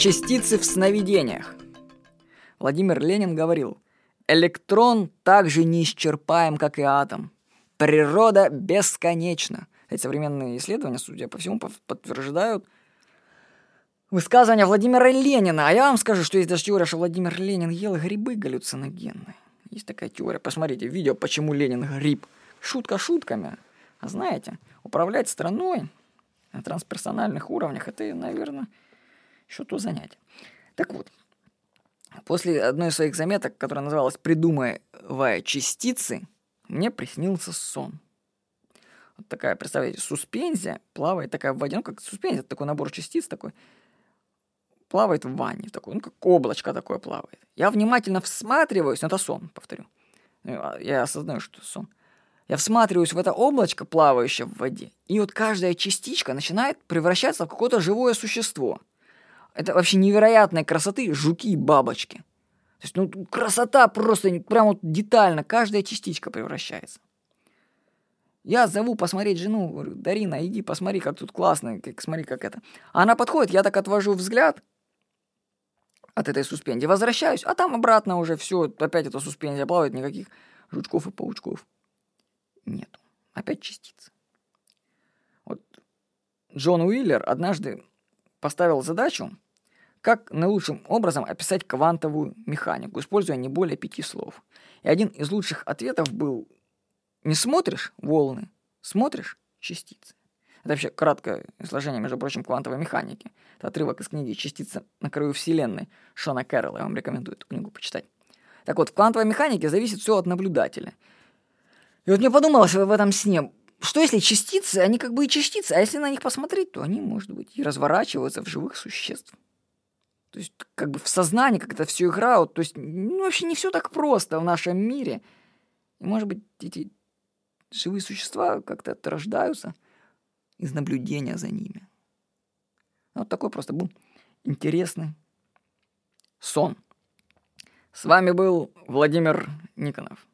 Частицы в сновидениях. Владимир Ленин говорил, электрон так же неисчерпаем, как и атом. Природа бесконечна. Эти современные исследования, судя по всему, подтверждают высказывания Владимира Ленина. А я вам скажу, что есть даже теория, что Владимир Ленин ел грибы галлюциногенные. Есть такая теория. Посмотрите видео, почему Ленин гриб. Шутка шутками. А знаете, управлять страной на трансперсональных уровнях, это, наверное, еще то занятие. Так вот, после одной из своих заметок, которая называлась «Придумывая частицы», мне приснился сон. Вот такая, представляете, суспензия плавает такая в воде, ну как суспензия, такой набор частиц такой, плавает в ванне, такой, ну как облачко такое плавает. Я внимательно всматриваюсь, ну это сон, повторю. Ну, а я осознаю, что сон. Я всматриваюсь в это облачко, плавающее в воде, и вот каждая частичка начинает превращаться в какое-то живое существо. Это вообще невероятной красоты жуки и бабочки. То есть, ну, красота просто, прям вот детально, каждая частичка превращается. Я зову посмотреть жену, говорю, Дарина, иди посмотри, как тут классно, как, смотри, как это. Она подходит, я так отвожу взгляд от этой суспензии, возвращаюсь, а там обратно уже все, опять эта суспензия плавает, никаких жучков и паучков нету. Опять частицы. Вот Джон Уиллер однажды поставил задачу, как наилучшим образом описать квантовую механику, используя не более пяти слов. И один из лучших ответов был «Не смотришь волны, смотришь частицы». Это вообще краткое изложение, между прочим, квантовой механики. Это отрывок из книги «Частица на краю Вселенной» Шона Кэрролла. Я вам рекомендую эту книгу почитать. Так вот, в квантовой механике зависит все от наблюдателя. И вот мне подумалось в этом сне, что если частицы, они как бы и частицы, а если на них посмотреть, то они, может быть, и разворачиваются в живых существ. То есть, как бы в сознании как это все играют. То есть, ну, вообще не все так просто в нашем мире. И, может быть, эти живые существа как-то рождаются из наблюдения за ними. Вот такой просто был интересный сон. С вами был Владимир Никонов.